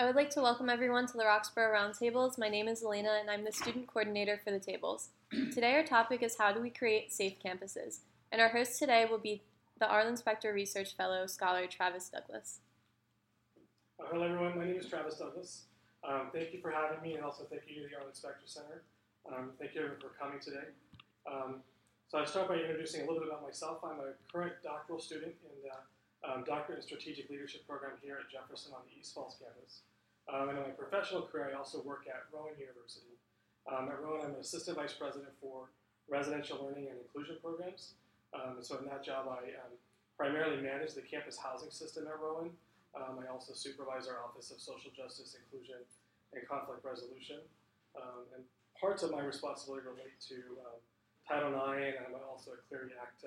I would like to welcome everyone to the Roxborough Roundtables. My name is Elena and I'm the student coordinator for the tables. Today our topic is how do we create safe campuses? And our host today will be the Arlen Specter Research Fellow, scholar Travis Douglas. Uh, hello everyone, my name is Travis Douglas. Um, thank you for having me and also thank you to the Arlen Specter Center. Um, thank you for coming today. Um, so I'll start by introducing a little bit about myself. I'm a current doctoral student in the um, Doctorate in Strategic Leadership program here at Jefferson on the East Falls campus. Um, and in my professional career, I also work at Rowan University. Um, at Rowan, I'm an assistant vice president for residential learning and inclusion programs. Um, so in that job, I um, primarily manage the campus housing system at Rowan. Um, I also supervise our Office of Social Justice, Inclusion, and Conflict Resolution. And parts of my responsibility relate to Title IX, and I'm also a Clery Act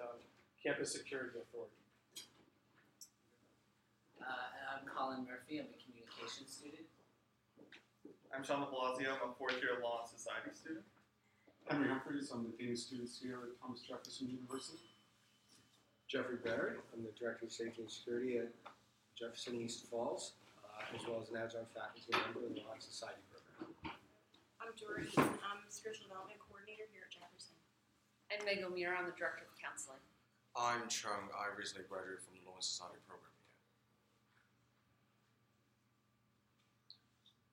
Campus Security Authority. Uh, and I'm Colin Murphy. I'm a communications student. I'm Sean Blasio. I'm a fourth year Law and Society student. Henry Humphreys. I'm the Dean of Students here at Thomas Jefferson University. Jeffrey Barrett. I'm the Director of Safety and Security at Jefferson East Falls, uh, as well as an adjunct faculty member in the Law and Society program. I'm Dory. I'm the Spiritual Development Coordinator here at Jefferson. And Meg O'Meara. I'm the Director of Counseling. I'm Chung. I recently graduated from the Law and Society program.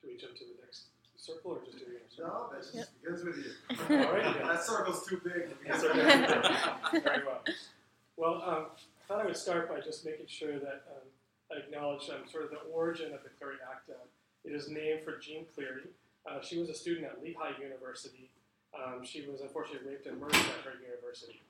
Do we jump to the next circle or just do the circle? No, that just Yep. begins with you. All right. yeah. that circle's too big. Very well. Well, um, I thought I would start by just making sure that um, I acknowledge um, sort of the origin of the Clery Act. Uh, it is named for Jeanne Clery. Uh, she was a student at Lehigh University. Um, she was unfortunately raped and murdered at her university.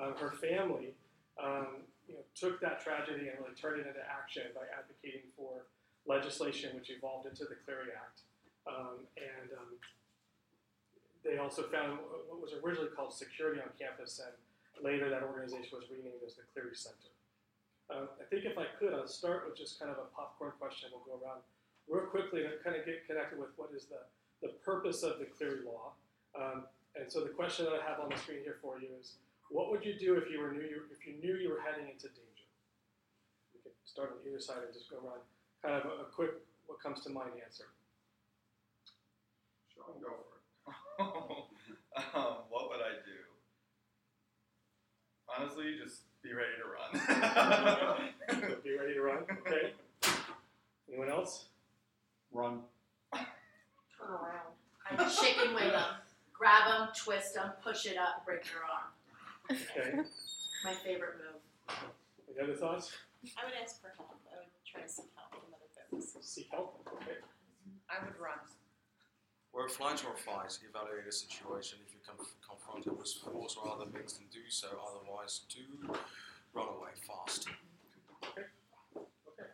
Um, her family um, you know, took that tragedy and really turned it into action by advocating for legislation which evolved into the Clery Act. Um, and um, they also found what was originally called Security on Campus, and later that organization was renamed as the Clery Center. Uh, I think if I could, I'll start with just kind of a popcorn question. We'll go around real quickly to kind of get connected with what is the, the purpose of the Clery Law. Um, and so the question that I have on the screen here for you is, what would you do if you were knew you, if you knew you were heading into danger? We could start on either side and just go around kind of a, a quick what comes to mind answer. Sean, go for it. um, what would I do? Honestly, just be ready to run. Be ready to run. Okay. Anyone else? Run. Turn around. I chicken wing them, grab them, twist them, push it up, break your arm. Okay. My favorite move. Any other thoughts? I would ask for help. I would try to seek help from other folks. Seek help. Okay. I would run. Where flight or fight, evaluate the situation. If you come confronted with force or other means, then do so. Otherwise, do run away fast. Okay. Okay.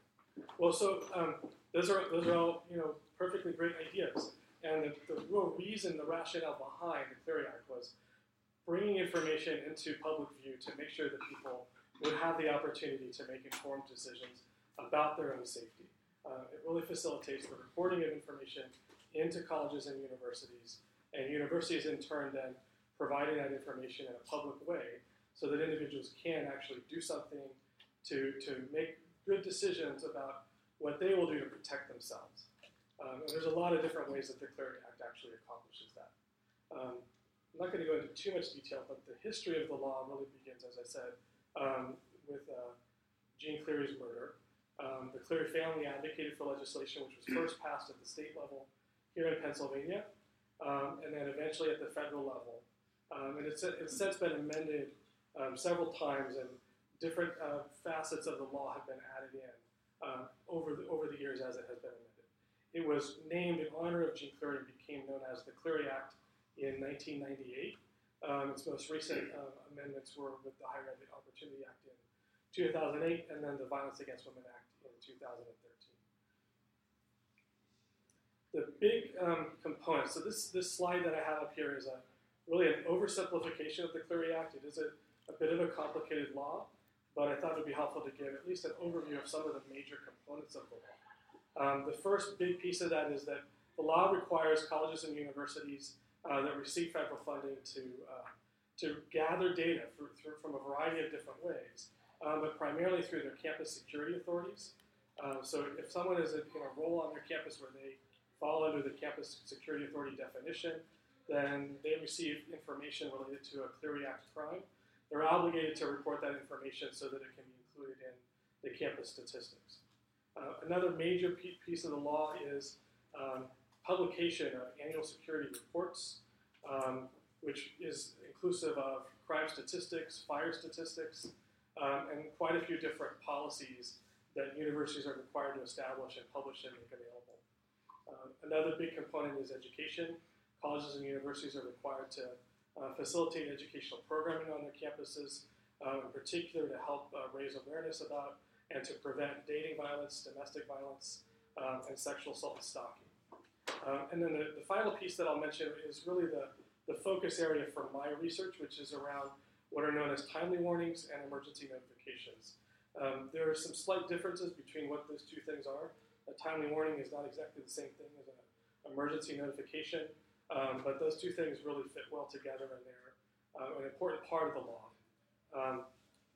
Well, so um, those are those are all you know perfectly great ideas, and the, the real reason, the rationale behind the Clery Act was bringing information into public view to make sure that people would have the opportunity to make informed decisions about their own safety. Uh, it really facilitates the reporting of information into colleges and universities, and universities in turn then providing that information in a public way so that individuals can actually do something to, to make good decisions about what they will do to protect themselves. Um, and there's a lot of different ways that the Clery Act actually accomplishes that. Um, I'm not going to go into too much detail, but the history of the law really begins, as I said, um, with uh, Jeanne Clery's murder. Um, the Clery family advocated for legislation which was first passed at the state level here in Pennsylvania, um, and then eventually at the federal level. Um, and it's, it's since been amended um, several times, and different uh, facets of the law have been added in uh, over, the, over the years as it has been amended. It was named in honor of Jeanne Clery and became known as the Clery Act in 1998. Um, its most recent uh, amendments were with the Higher Opportunity Act in 2008, and then the Violence Against Women Act in 2013. The big um, components. So this this slide that I have up here is a really an oversimplification of the Clery Act. It is a, a bit of a complicated law, but I thought it would be helpful to give at least an overview of some of the major components of the law. Um, the first big piece of that is that the law requires colleges and universities uh, that receive federal funding to uh, to gather data for, for, from a variety of different ways, um, but primarily through their campus security authorities. Um, so if someone is in a role on their campus where they fall under the Campus Security Authority definition, then they receive information related to a Clery Act crime. They're obligated to report that information so that it can be included in the campus statistics. Uh, another major piece of the law is um, publication of annual security reports, um, which is inclusive of crime statistics, fire statistics, um, and quite a few different policies that universities are required to establish and publish and make available. Um, another big component is education. Colleges and universities are required to uh, facilitate educational programming on their campuses, um, in particular to help uh, raise awareness about and to prevent dating violence, domestic violence, um, and sexual assault and stalking. Um, and then the, the final piece that I'll mention is really the, the focus area for my research, which is around what are known as timely warnings and emergency notifications. Um, there are some slight differences between what those two things are. A timely warning is not exactly the same thing as an emergency notification, um, but those two things really fit well together and they're uh, an important part of the law. Um,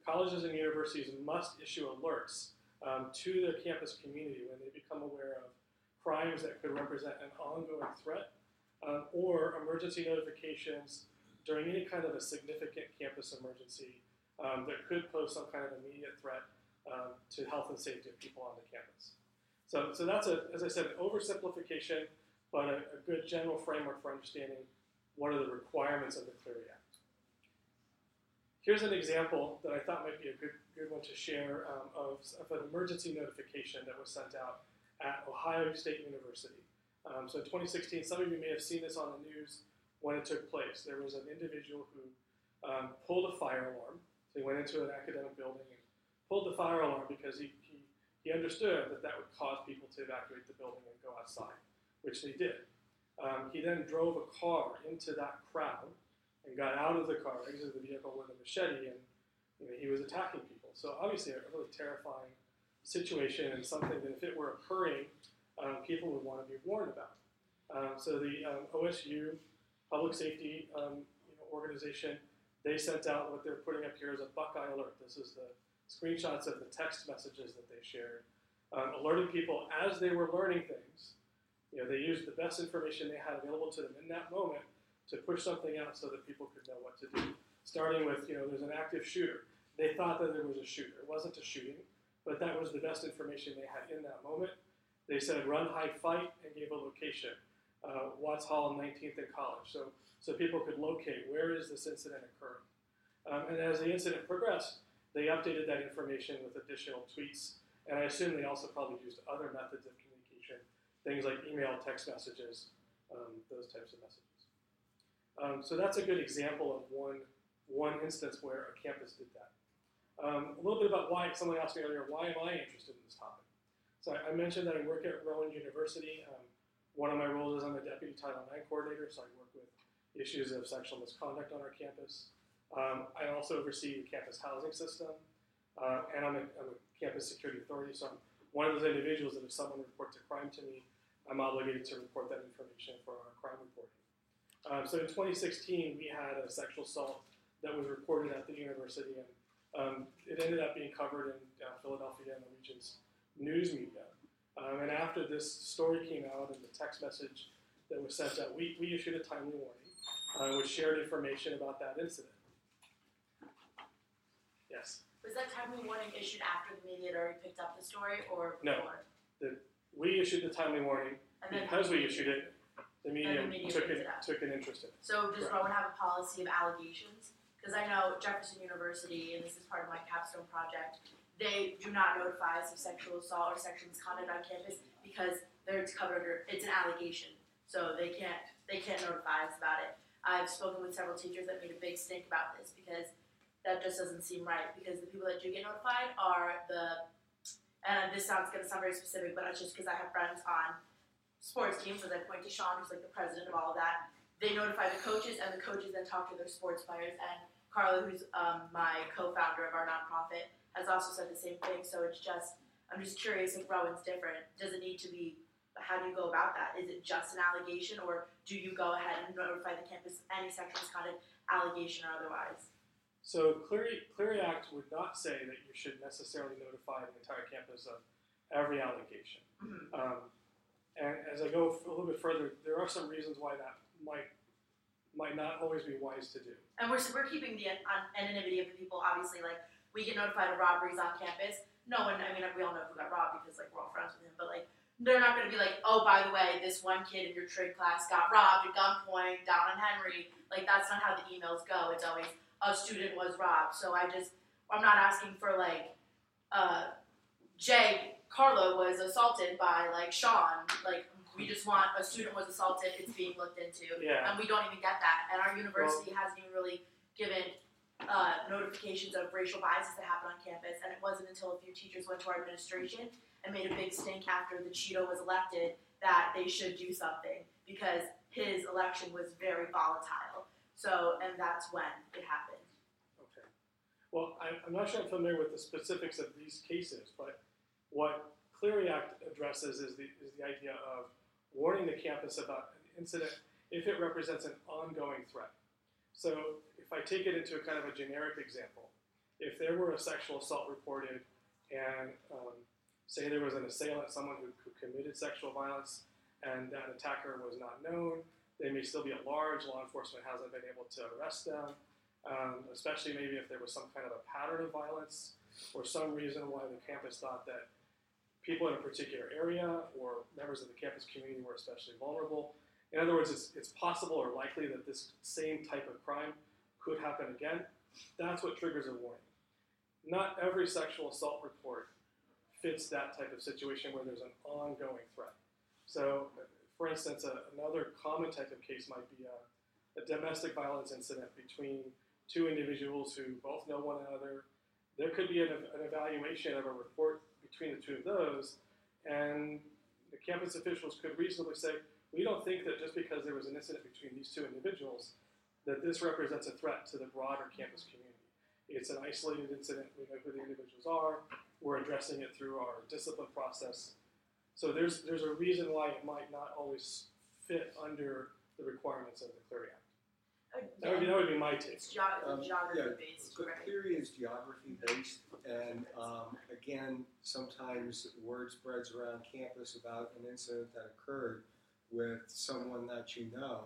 colleges and universities must issue alerts um, to their campus community when they become aware of crimes that could represent an ongoing threat um, or emergency notifications during any kind of a significant campus emergency um, that could pose some kind of immediate threat um, to health and safety of people on the campus. So, so that's a, as I said, an oversimplification, but a, a good general framework for understanding what are the requirements of the Clery Act. Here's an example that I thought might be a good, good one to share um, of, of an emergency notification that was sent out at Ohio State University. Um, so in 2016, some of you may have seen this on the news when it took place. There was an individual who um, pulled a fire alarm. So he went into an academic building and pulled the fire alarm because he, he, he understood that that would cause people to evacuate the building and go outside, which they did. Um, he then drove a car into that crowd and got out of the car, exited the vehicle with a machete, and you know, he was attacking people. So obviously, a really terrifying situation and something that if it were occurring, um, people would want to be warned about. Um, so the um, OSU Public Safety um, you know, organization, they sent out what they're putting up here as a Buckeye alert. This is the screenshots of the text messages that they shared, um, alerting people as they were learning things. You know, they used the best information they had available to them in that moment to push something out so that people could know what to do. Starting with, you know, there's an active shooter. They thought that there was a shooter. It wasn't a shooting, but that was the best information they had in that moment. They said run, hide, fight, and gave a location. Uh, Watts Hall and 19th and College. So, so people could locate where is this incident occurring. Um, and as the incident progressed, they updated that information with additional tweets. And I assume they also probably used other methods of communication, things like email, text messages, um, those types of messages. Um, so that's a good example of one, one instance where a campus did that. Um, a little bit about why, someone asked me earlier, why am I interested in this topic? So I, I mentioned that I work at Rowan University. Um, one of my roles is I'm a deputy Title IX coordinator, so I work with issues of sexual misconduct on our campus. Um, I also oversee the campus housing system, uh, and I'm a, I'm a campus security authority, so I'm one of those individuals that if someone reports a crime to me, I'm obligated to report that information for our crime reporting. Um, so in 2016, we had a sexual assault that was reported at the university, and um, it ended up being covered in uh, Philadelphia and the region's news media. Um, and after this story came out and the text message that was sent out, we, we issued a timely warning, uh, which shared information about that incident. Yes, Was that timely warning issued after the media had already picked up the story or before? No. before? we issued the timely warning And because we issued it. The media, the media took it it took an interest in it. So does Correct. Rowan have a policy of allegations? Because I know Jefferson University, and this is part of my capstone project, they do not notify us of sexual assault or sexual misconduct on campus because they're covered under it's an allegation. So they can't they can't notify us about it. I've spoken with several teachers that made a big stink about this because that just doesn't seem right. Because the people that do get notified are the and this sounds gonna sound very specific, but it's just because I have friends on sports teams, as I point to Sean, who's like the president of all of that they notify the coaches, and the coaches then talk to their sports players. And Carla, who's um, my co-founder of our nonprofit, has also said the same thing. So it's just, I'm just curious if Rowan's different. Does it need to be? How do you go about that? Is it just an allegation, or do you go ahead and notify the campus any sexual misconduct allegation or otherwise? So Clery, Clery Act would not say that you should necessarily notify the entire campus of every allegation. Mhm. Um, and as I go a little bit further, there are some reasons why that might might not always be wise to do. And we're, we're keeping the anonymity of the people. Obviously, like we get notified of robberies on campus. No one, I mean, we all know who got robbed because like we're all friends with him. But like, they're not going to be like, oh, by the way, this one kid in your trade class got robbed at gunpoint down on Henry. Like that's not how the emails go. It's always a student was robbed. So I just, I'm not asking for like, uh, Jay Carlo was assaulted by like Sean. Like we just want a student was assaulted. It's being looked into Yeah. and we don't even get that. And our university hasn't even really given uh, notifications of racial biases that happen on campus. And it wasn't until a few teachers went to our administration and made a big stink after the Cheeto was elected that they should do something because his election was very volatile. So, and that's when it happened. Okay. Well, I'm, I'm not sure I'm familiar with the specifics of these cases, but what Clery Act addresses is the, is the idea of warning the campus about an incident if it represents an ongoing threat. So if I take it into a kind of a generic example, if there were a sexual assault reported and um, say there was an assailant, someone who, who committed sexual violence, and that attacker was not known, they may still be at large, law enforcement hasn't been able to arrest them, um, especially maybe if there was some kind of a pattern of violence or some reason why the campus thought that people in a particular area or members of the campus community were especially vulnerable. In other words, it's, it's possible or likely that this same type of crime could happen again. That's what triggers a warning. Not every sexual assault report fits that type of situation where there's an ongoing threat. So, for instance, a, another common type of case might be a, a domestic violence incident between two individuals who both know one another. There could be an, an evaluation of a report between the two of those, and campus officials could reasonably say, we don't think that just because there was an incident between these two individuals, that this represents a threat to the broader campus community. It's an isolated incident. We know who the individuals are. We're addressing it through our discipline process. So there's there's a reason why it might not always fit under the requirements of the Clery Act. That would be that would be my take. It's geo- Um, geography yeah, based, So right? theory is geography based, and um, again, sometimes word spreads around campus about an incident that occurred with someone that you know,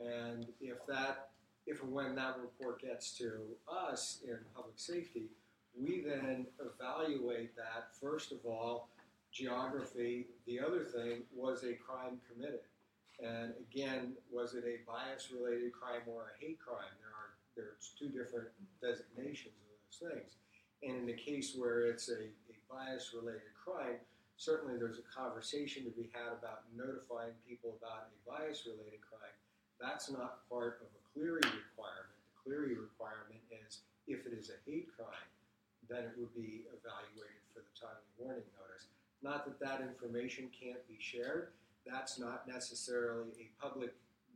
and if that, if and when that report gets to us in public safety, we then evaluate that first of all, geography. The other thing was a crime committed. And again, was it a bias-related crime or a hate crime? There are there's two different designations of those things. And in the case where it's a, a bias-related crime, certainly there's a conversation to be had about notifying people about a bias-related crime. That's not part of a Clery requirement. The Clery requirement is if it is a hate crime, then it would be evaluated for the timely warning notice. Not that that information can't be shared, that's not necessarily a public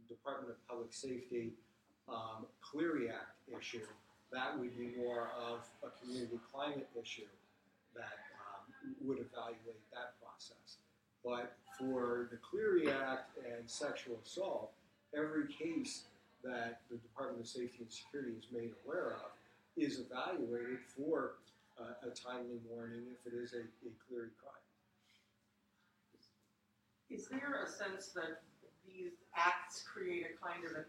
Department of Public Safety um, Act issue. That would be more of a community climate issue that um, would evaluate that process. But for the Clery Act and sexual assault, every case that the Department of Safety and Security is made aware of is evaluated for uh, a timely warning if it is a, a Clery crime. Is there a sense that these acts create a kind of an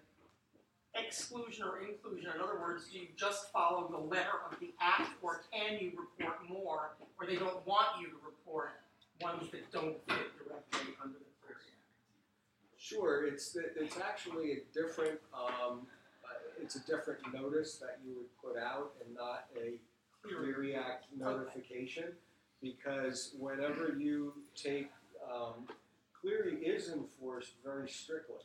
exclusion or inclusion? In other words, do you just follow the letter of the act, or can you report more, or they don't want you to report ones that don't fit directly under the Clery Act? Sure, it's it's actually a different um, it's a different notice that you would put out and not a Clery Act notification because whenever you take um, Clery is enforced very strictly,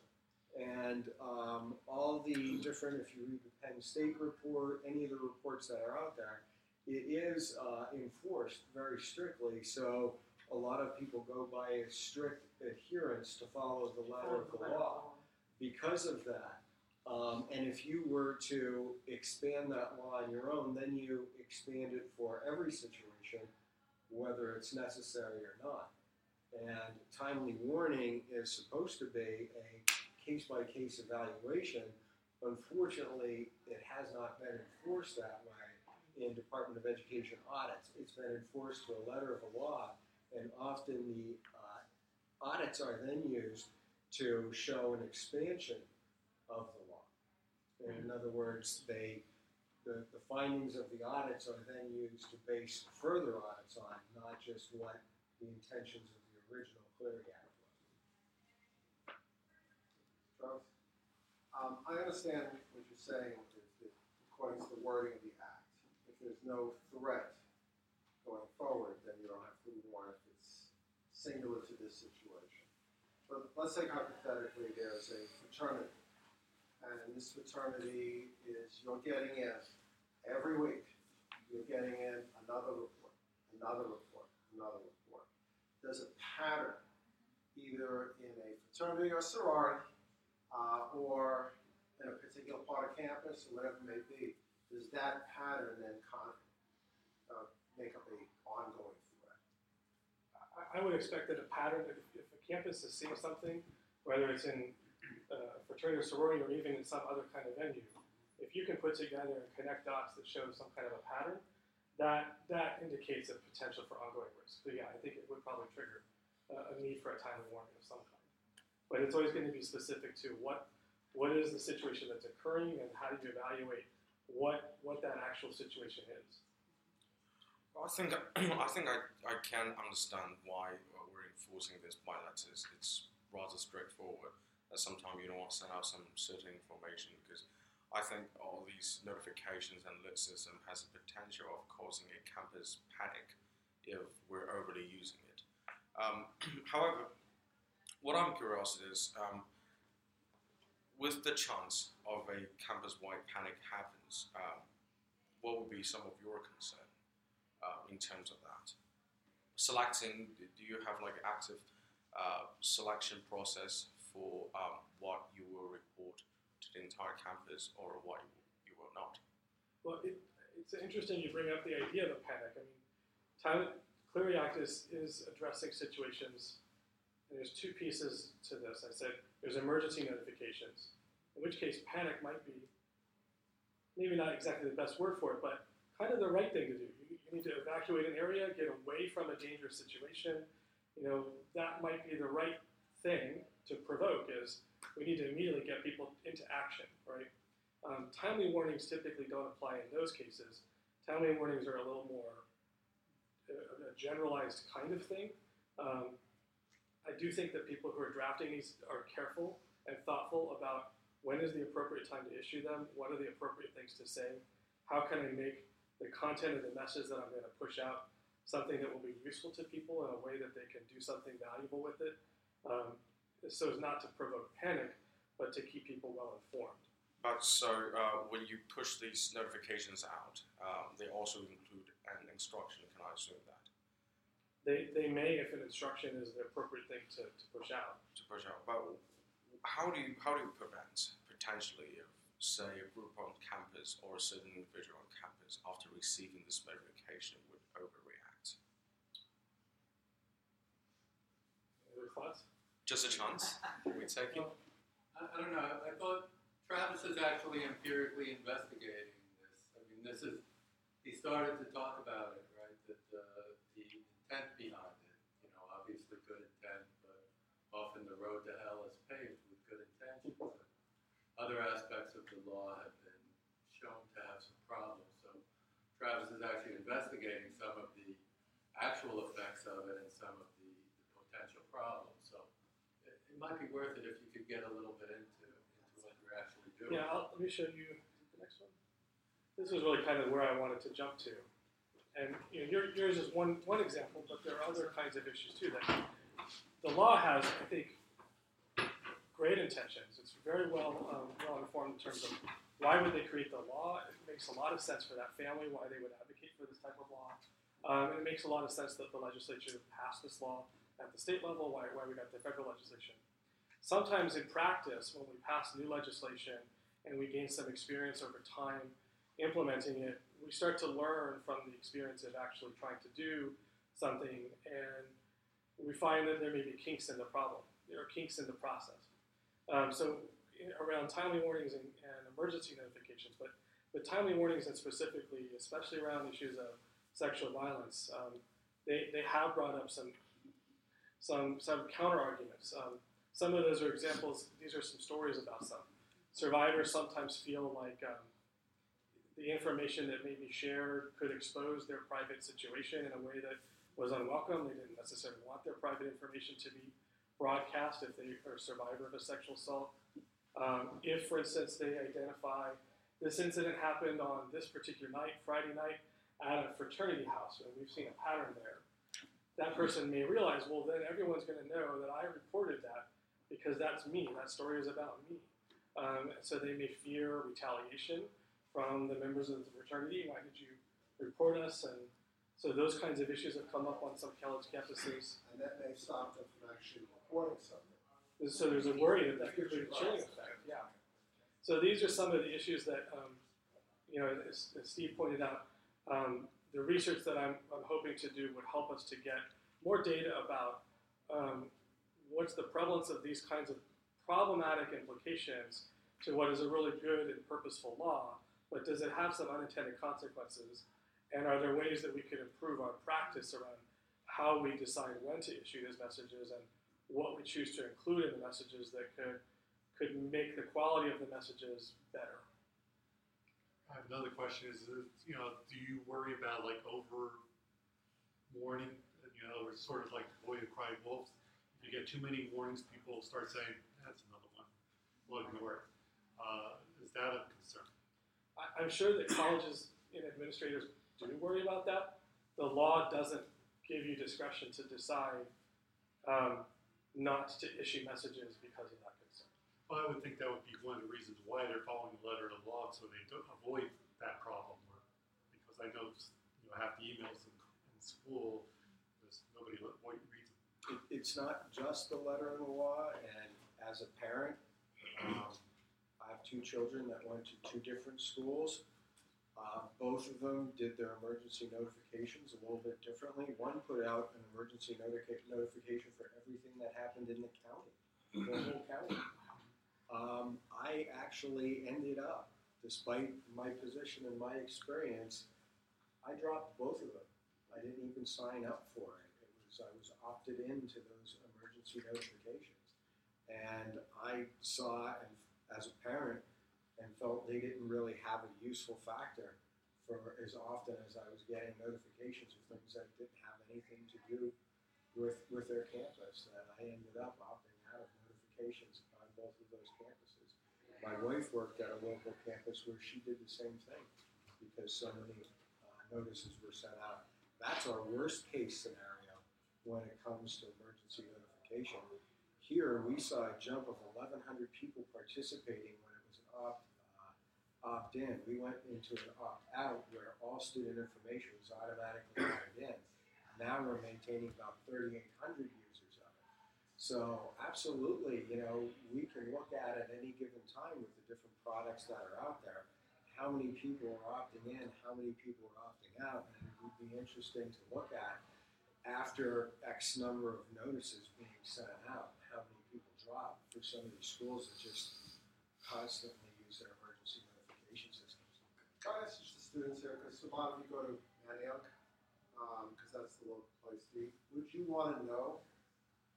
and um, all the different if you read the Penn State report, any of the reports that are out there, it is uh, enforced very strictly. So a lot of people go by a strict adherence to follow the letter of the law because of that. Um, and if you were to expand that law on your own, then you expand it for every situation, whether it's necessary or not. And timely warning is supposed to be a case by case evaluation. Unfortunately, it has not been enforced that way in Department of Education audits. It's been enforced to a letter of the law, and often the uh, audits are then used to show an expansion of the law. In other words, they the, the findings of the audits are then used to base further audits on, not just what the intentions of original was. Charles? Um, I understand what you're saying, is according to the wording of the act, if there's no threat going forward, then you don't have to warn if it's singular to this situation. But let's say hypothetically there's a fraternity, and this fraternity is, you're getting in every week, you're getting in another report, another report, another report. There's a pattern, either in a fraternity or sorority, uh, or in a particular part of campus, or whatever it may be, does that pattern then con- uh, make up a ongoing threat? I, would expect that a pattern, if, if a campus is seeing something, whether it's in uh, fraternity or sorority or even in some other kind of venue, if you can put together and connect dots that show some kind of a pattern, that that indicates a potential for ongoing risk. So yeah, I think it would probably trigger uh, a need for a timely warning of some kind. But it's always going to be specific to what what is the situation that's occurring and how do you evaluate what what that actual situation is. I think I think I, I can understand why we're enforcing this by letters. It's rather straightforward. That sometimes you don't want to send out some certain information because I think all these notifications and alert system has a potential of causing a campus panic if we're overly using it. Um, however, what I'm curious is, um, with the chance of a campus-wide panic happens, um, what would be some of your concern uh, in terms of that? Selecting, do you have like an active uh, selection process for um, what you will to the entire campus or what you, will not? Well, it, it's interesting you bring up the idea of a panic. I mean, time, Clery Act is, is addressing situations, and there's two pieces to this. I said there's emergency notifications, in which case panic might be maybe not exactly the best word for it, but kind of the right thing to do. You, you need to evacuate an area, get away from a dangerous situation. You know, that might be the right thing to provoke is we need to immediately get people into action, right? Um, timely warnings typically don't apply in those cases. Timely warnings are a little more uh, a generalized kind of thing. Um, I do think that people who are drafting these are careful and thoughtful about when is the appropriate time to issue them, what are the appropriate things to say, how can I make the content of the message that I'm going to push out something that will be useful to people in a way that they can do something valuable with it. Um, so as not to provoke panic, but to keep people well informed. But so uh, when you push these notifications out, um, they also include an instruction. Can I assume that? They, they may if an instruction is the appropriate thing to, to push out. To push out, but how do you how do you prevent potentially if say a group on campus or a certain individual on campus after receiving this notification would overreact? Other thoughts? Just a chance. We take it. I, I don't know. I thought Travis is actually empirically investigating this. I mean, this is he started to talk about it, right? That uh, the intent behind it, you know, obviously good intent, but often the road to hell is paved with good intentions. Other aspects of the law have been shown to have some problems. So Travis is actually investigating some of the actual effects of it and some of the, the potential problems. It might be worth it if you could get a little bit into into what you're actually doing. Yeah, I'll, let me show you the next one. This is really kind of where I wanted to jump to. And you know, your, yours is one, one example, but there are other kinds of issues too. That the law has, I think, great intentions. It's very well um, well informed in terms of why would they create the law. It makes a lot of sense for that family why they would advocate for this type of law. Um, and it makes a lot of sense that the legislature passed this law at the state level. Why, why we got the federal legislation. Sometimes in practice, when we pass new legislation and we gain some experience over time implementing it, we start to learn from the experience of actually trying to do something, and we find that there may be kinks in the problem. There are kinks in the process. Um, so in, around timely warnings and, and, emergency notifications, but with timely warnings and specifically, especially around issues of sexual violence, um, they, they have brought up some some some counter arguments. Um, some of those are examples. These are some stories about some survivors. Sometimes feel like um, the information that may be shared could expose their private situation in a way that was unwelcome. They didn't necessarily want their private information to be broadcast if they are a survivor of a sexual assault. Um, if, for instance, they identify this incident happened on this particular night, Friday night, at a fraternity house, and we've seen a pattern there. That person may realize, well, then everyone's going to know that I reported that because that's me. That story is about me. Um, so they may fear retaliation from the members of the fraternity. Why did you report us? And so those kinds of issues have come up on some college campuses. And that may stop them from actually reporting something. So there's a worry that that could be a chilling effect. Yeah. So these are some of the issues that, um, you know, as, as, Steve pointed out, um, the research that I'm, I'm, hoping to do would help us to get more data about um, what's the prevalence of these kinds of problematic implications to what is a really good and purposeful law, but does it have some unintended consequences? And are there ways that we could improve our practice around how we decide when to issue these messages and what we choose to include in the messages that could could make the quality of the messages better. Another question: Is you know, do you worry about like over warning? You know, it's sort of like the boy who cried wolf. If you get too many warnings, people start saying, "That's another one." We'll ignore it. Uh, is that a concern? I, I'm sure that colleges and administrators do worry about that. The law doesn't give you discretion to decide um, not to issue messages because of that. Concern. Well, I would think that would be one of the reasons why they're following the letter of the law, so they don't avoid that problem. Because I know, you know, half the emails in, in school, there's nobody them. It, it's not just the letter of the law, and as a parent, um, I have two children that went to two different schools. Uh, both of them did their emergency notifications a little bit differently. One put out an emergency notica- notification for everything that happened in the county, the whole county. Um, I actually ended up, despite my position and my experience, I dropped both of them. I didn't even sign up for it. Was I was opted into those emergency notifications, and I saw and as a parent and felt they didn't really have a useful factor for as often as I was getting notifications of things that didn't have anything to do with with their campus. And I ended up opting out of notifications on both of those campuses. My wife worked at a local campus where she did the same thing because so many uh, notices were sent out. That's our worst case scenario when it comes to emergency notification. Here we saw a jump of 1,100 people participating when it was an opt, uh, opt in. We went into an opt out where all student information was automatically opted in. Now we're maintaining about 3,800 users of it. so absolutely, you know, we can look at at any given time with the different products that are out there, how many people are opting in, how many people are opting out, and it would be interesting to look at after X number of notices being sent out, how many people drop for some of these schools that just constantly use their emergency notification systems. Can I ask the students here, because a lot of you go to Manayunk, because um, that's the local place to eat. Would you want to know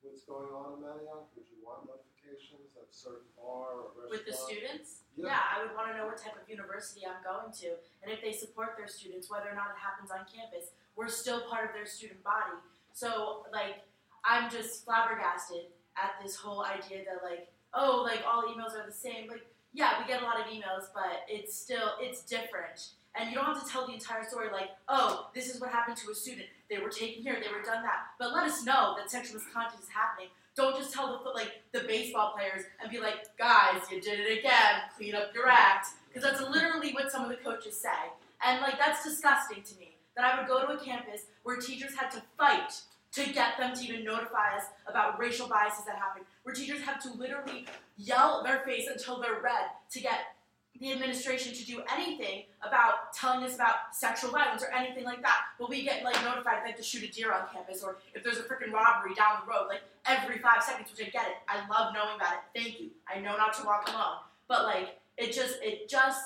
what's going on in Manayunk? Would you want notifications at a certain bar or restaurant? With the students? Yeah. yeah. I would want to know what type of university I'm going to, and if they support their students, whether or not it happens on campus. We're still part of their student body. So, like, I'm just flabbergasted at this whole idea that, like, oh, like, all emails are the same. Like, yeah, we get a lot of emails, but it's still, it's different. And you don't have to tell the entire story like, oh, this is what happened to a student. They were taken here, they were done that. But let us know that sexual misconduct is happening. Don't just tell the like the baseball players and be like, guys, you did it again. Clean up your act, because that's literally what some of the coaches say. And like that's disgusting to me. That I would go to a campus where teachers had to fight to get them to even notify us about racial biases that happen, where teachers have to literally yell at their face until they're red to get the administration to do anything about telling us about sexual violence or anything like that. But we get like notified if they have to shoot a deer on campus or if there's a freaking robbery down the road, like every five seconds, which I get it. I love knowing about it. Thank you. I know not to walk alone. But like it just it just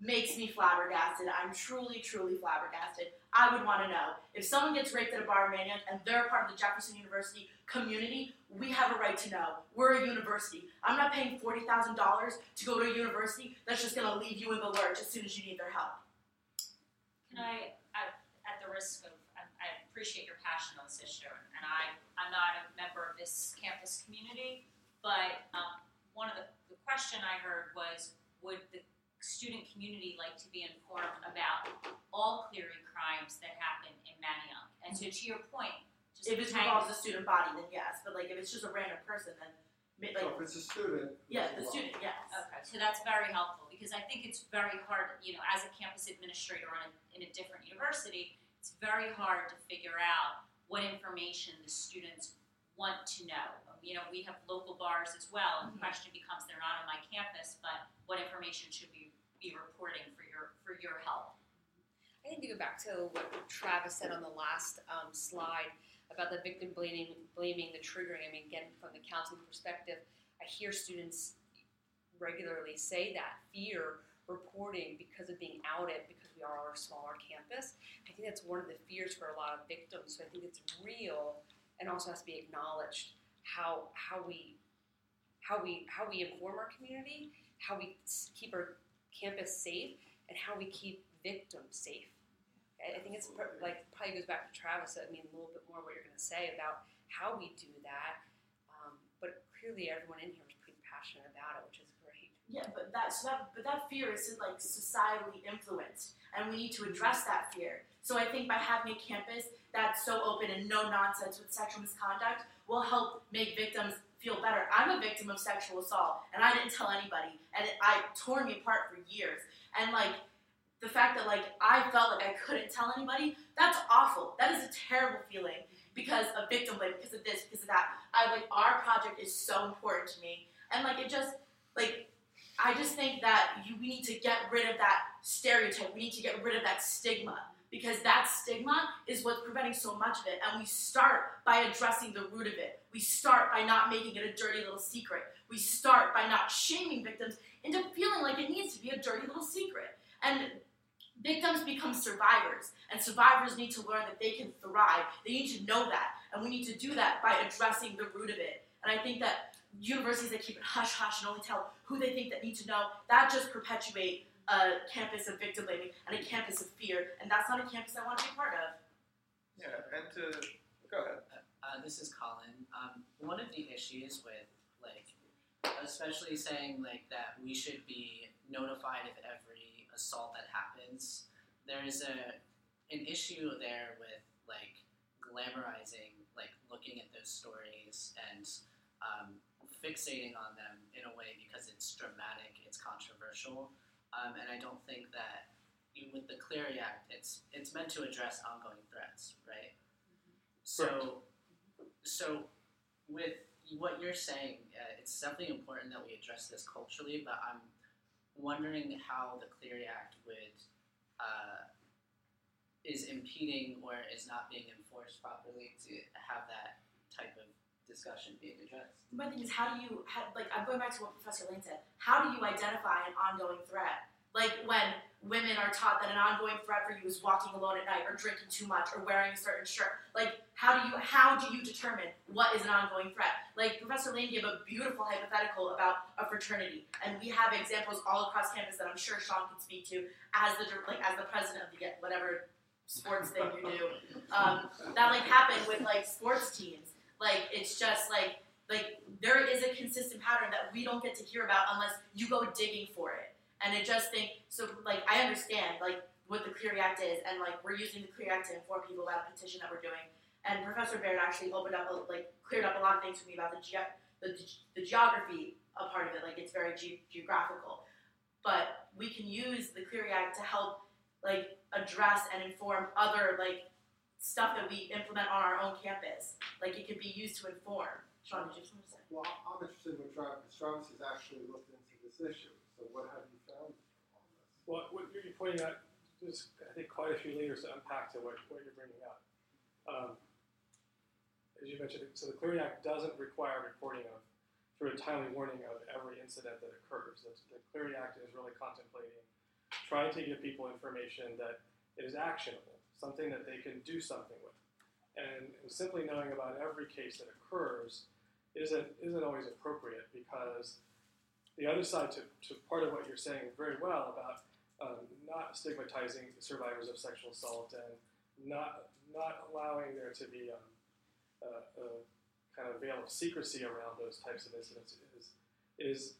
makes me flabbergasted. I'm truly, truly flabbergasted. I would want to know if someone gets raped at a bar in Manayunk and they're part of the Jefferson University community. We have a right to know. We're a university. I'm not paying forty thousand dollars to go to a university that's just going to leave you in the lurch as soon as you need their help. Can I, at, at the risk of, I, I appreciate your passion on this issue, and I, I'm not a member of this campus community, but um, one of the, the question I heard was, would the student community like to be informed about all Clery crimes that happen in Manayunk? And so to your point, just If it involves a student body, then yes. But like if it's just a random person, then ma- like So if it's a student. yeah, the a student, yes. Okay, so that's very helpful because I think it's very hard, you know, as a campus administrator in a, in a different university, it's very hard to figure out what information the students want to know. You know, we have local bars as well, and the question becomes they're not on my campus, but what information should we be reporting for your for your help? I think to go back to what Travis said on the last um, slide about the victim blaming, blaming the triggering. I mean, again, from the counseling perspective, I hear students regularly say that fear reporting because of being outed because we are a smaller campus. I think that's one of the fears for a lot of victims. So I think it's real and also has to be acknowledged how how we how we how we inform our community, how we keep our campus safe, and how we keep victims safe. I think it's pr- like probably goes back to Travis. I mean, a little bit more what you're going to say about how we do that. Um, but clearly, everyone in here is pretty passionate about it, which is great. Yeah, but that so that but that fear is like societally influenced, and we need to address that fear. So I think by having a campus that's so open and no nonsense with sexual misconduct will help make victims feel better. I'm a victim of sexual assault, and I didn't tell anybody, and it, I tore me apart for years. And like the fact that like I felt like I couldn't tell anybody, that's awful. That is a terrible feeling because of victim blame, because of this, because of that. I like our project is so important to me, and like it just like I just think that you, we need to get rid of that stereotype. We need to get rid of that stigma because that stigma is what's preventing so much of it. And we start by addressing the root of it. We start by not making it a dirty little secret. We start by not shaming victims into feeling like it needs to be a dirty little secret. And victims become survivors, and survivors need to learn that they can thrive. They need to know that, and we need to do that by addressing the root of it. And I think that universities that keep it hush hush and only tell who they think that need to know, that just perpetuate a campus of victim blaming and a campus of fear, and that's not a campus I want to be part of. Yeah, and to go ahead. Uh, this is Colin. Um, one of the issues with like, especially saying like that we should be notified of every assault that happens. There is a an issue there with like glamorizing, like looking at those stories and um, fixating on them in a way because it's dramatic, it's controversial, um, and I don't think that you- with the Clery Act, it's it's meant to address ongoing threats, right? So, so with what you're saying, uh, it's definitely important that we address this culturally. But I'm wondering how the Clery Act would uh, is impeding or is not being enforced properly to have that type of discussion being addressed. My thing is, how do you, how, like, I'm going back to what Professor Lane said. How do you identify an ongoing threat? Like when women are taught that an ongoing threat for you is walking alone at night, or drinking too much, or wearing a certain shirt. Like, how do you, how do you determine what is an ongoing threat? Like Professor Lane gave a beautiful hypothetical about a fraternity, and we have examples all across campus that I'm sure Sean can speak to as the like as the president of the whatever sports thing you do. Um, that like happened with like sports teams. Like it's just like like there is a consistent pattern that we don't get to hear about unless you go digging for it. And I just think so. Like I understand like what the Clery Act is, and like we're using the Clery Act to inform people about a petition that we're doing. And Professor Baird actually opened up a, like cleared up a lot of things for me about the ge- the, the geography a part of it. Like it's very ge- geographical, but we can use the Clery Act to help like address and inform other like stuff that we implement on our own campus. Like it could be used to inform. Sean, did you have something to say? Well, I'm interested in what Travis, Travis has actually looked into this issue, so what have you found on this? Well, what you're you're pointing out, there's, I think, quite a few layers to unpack to what, what you're bringing up. Um, as you mentioned, so the Clery Act doesn't require reporting of, through a timely warning of every incident that occurs. The, the Clery Act is really contemplating trying to give people information that is actionable, something that they can do something with. And, simply knowing about every case that occurs isn't, isn't always appropriate because the other side to, to part of what you're saying very well about um, not stigmatizing survivors of sexual assault and not, not allowing there to be um, a, a kind of veil of secrecy around those types of incidents is, is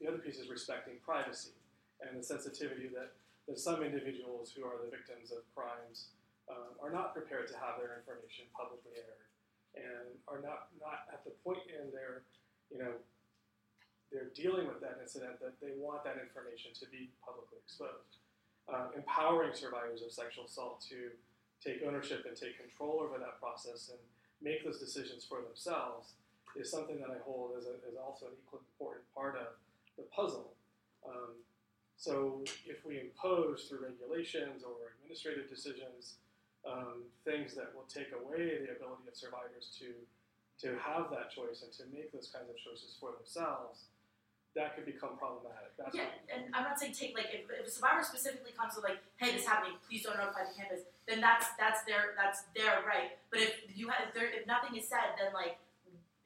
the other piece is respecting privacy and the sensitivity that, that some individuals who are the victims of crimes um, are not prepared to have their information publicly aired and are not, not at the point in their, you know, they're dealing with that incident that they want that information to be publicly exposed. Um, empowering survivors of sexual assault to take ownership and take control over that process and make those decisions for themselves is something that I hold as, a, as also an equally important part of the puzzle. Um, so if we impose through regulations or administrative decisions um, things that will take away the ability of survivors to to have that choice and to make those kinds of choices for themselves, that could become problematic. That's yeah, and I'm not saying take like if, if a survivor specifically comes to like, hey, this is happening, please don't notify the campus. Then that's that's their that's their right. But if you have if, there, if nothing is said, then like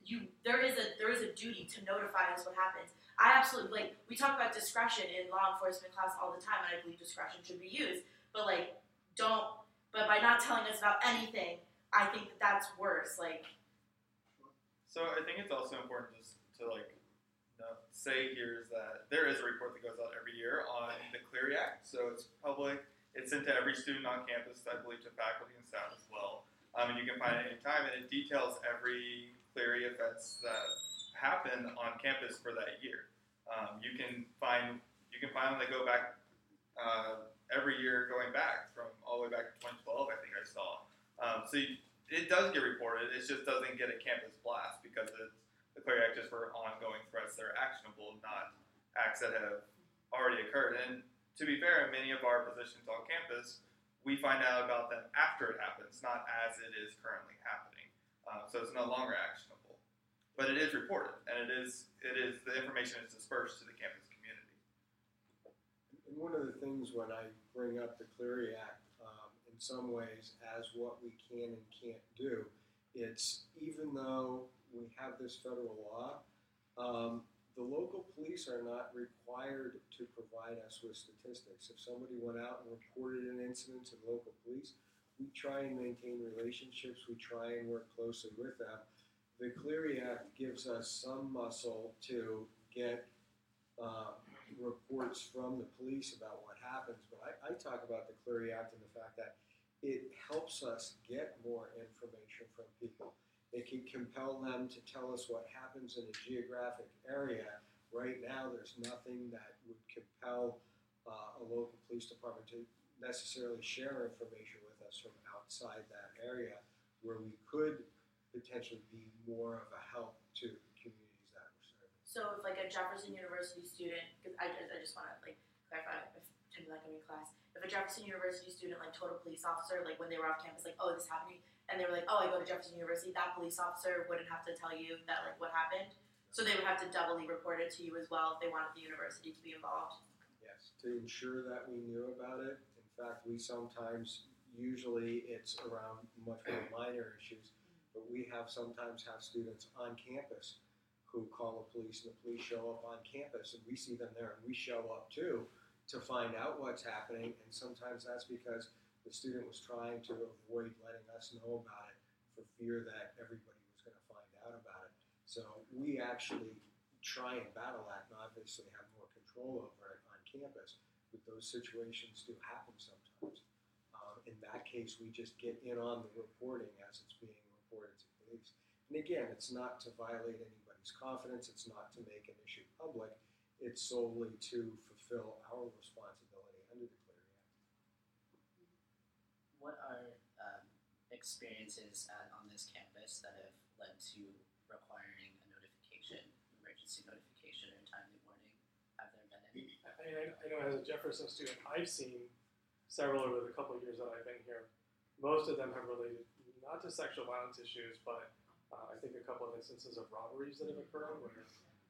you there is a there is a duty to notify us what happens. I absolutely like we talk about discretion in law enforcement class all the time, and I believe discretion should be used. But like, don't. But by not telling us about anything, I think that that's worse. Like, So I think it's also important just to like know, say here is that there is a report that goes out every year on the Clery Act. So it's public. It's sent to every student on campus, I believe to faculty and staff as well. Um, and you can find it anytime, and it details every Clery offense that happened on campus for that year. Um, you can find you can find them that go back uh, every year going back from all the way back to 2012. I think I saw. Um, so you, it does get reported. It just doesn't get a campus blast because it's Act is for ongoing threats that are actionable, not acts that have already occurred. And to be fair, in many of our positions on campus, we find out about them after it happens, not as it is currently happening. Uh, so it's no longer actionable, but it is reported, and it is it is the information is dispersed to the campus community. And one of the things when I bring up the Clery Act, um, in some ways, as what we can and can't do, it's even though we have this federal law, um, the local police are not required to provide us with statistics. If somebody went out and reported an incident to the local police, we try and maintain relationships, we try and work closely with them. The Clery Act gives us some muscle to get uh, reports from the police about what happens, but I, I talk about the Clery Act and the fact that it helps us get more information from people. It can compel them to tell us what happens in a geographic area. Right now, there's nothing that would compel uh, a local police department to necessarily share information with us from outside that area, where we could potentially be more of a help to the communities that we're serving. so if like a Jefferson University student, because I, I just want to like clarify, if like I'm in class. If a Jefferson University student like told a police officer like when they were off campus like, oh, this is happening, and they were like, oh, I go to Jefferson University, that police officer wouldn't have to tell you that like what happened. So they would have to doubly report it to you as well if they wanted the university to be involved. Yes, to ensure that we knew about it. In fact, we sometimes, usually it's around much more minor issues, but we have sometimes have students on campus who call the police and the police show up on campus and we see them there and we show up too to find out what's happening. And sometimes that's because the student was trying to avoid letting us know about it for fear that everybody was going to find out about it. So we actually try and battle that and obviously have more control over it on campus. But those situations do happen sometimes. Um, in that case, we just get in on the reporting as it's being reported to police. And again, it's not to violate anybody's confidence. It's not to make an issue public. It's solely to fulfill our responsibility under the Clery Act. What are um, experiences at, on this campus that have led to requiring a notification, emergency notification, or timely warning? Have there been any? I, I, I know as a Jefferson student, I've seen several over the couple of years that I've been here. Most of them have related not just sexual violence issues, but uh, I think a couple of instances of robberies that have occurred where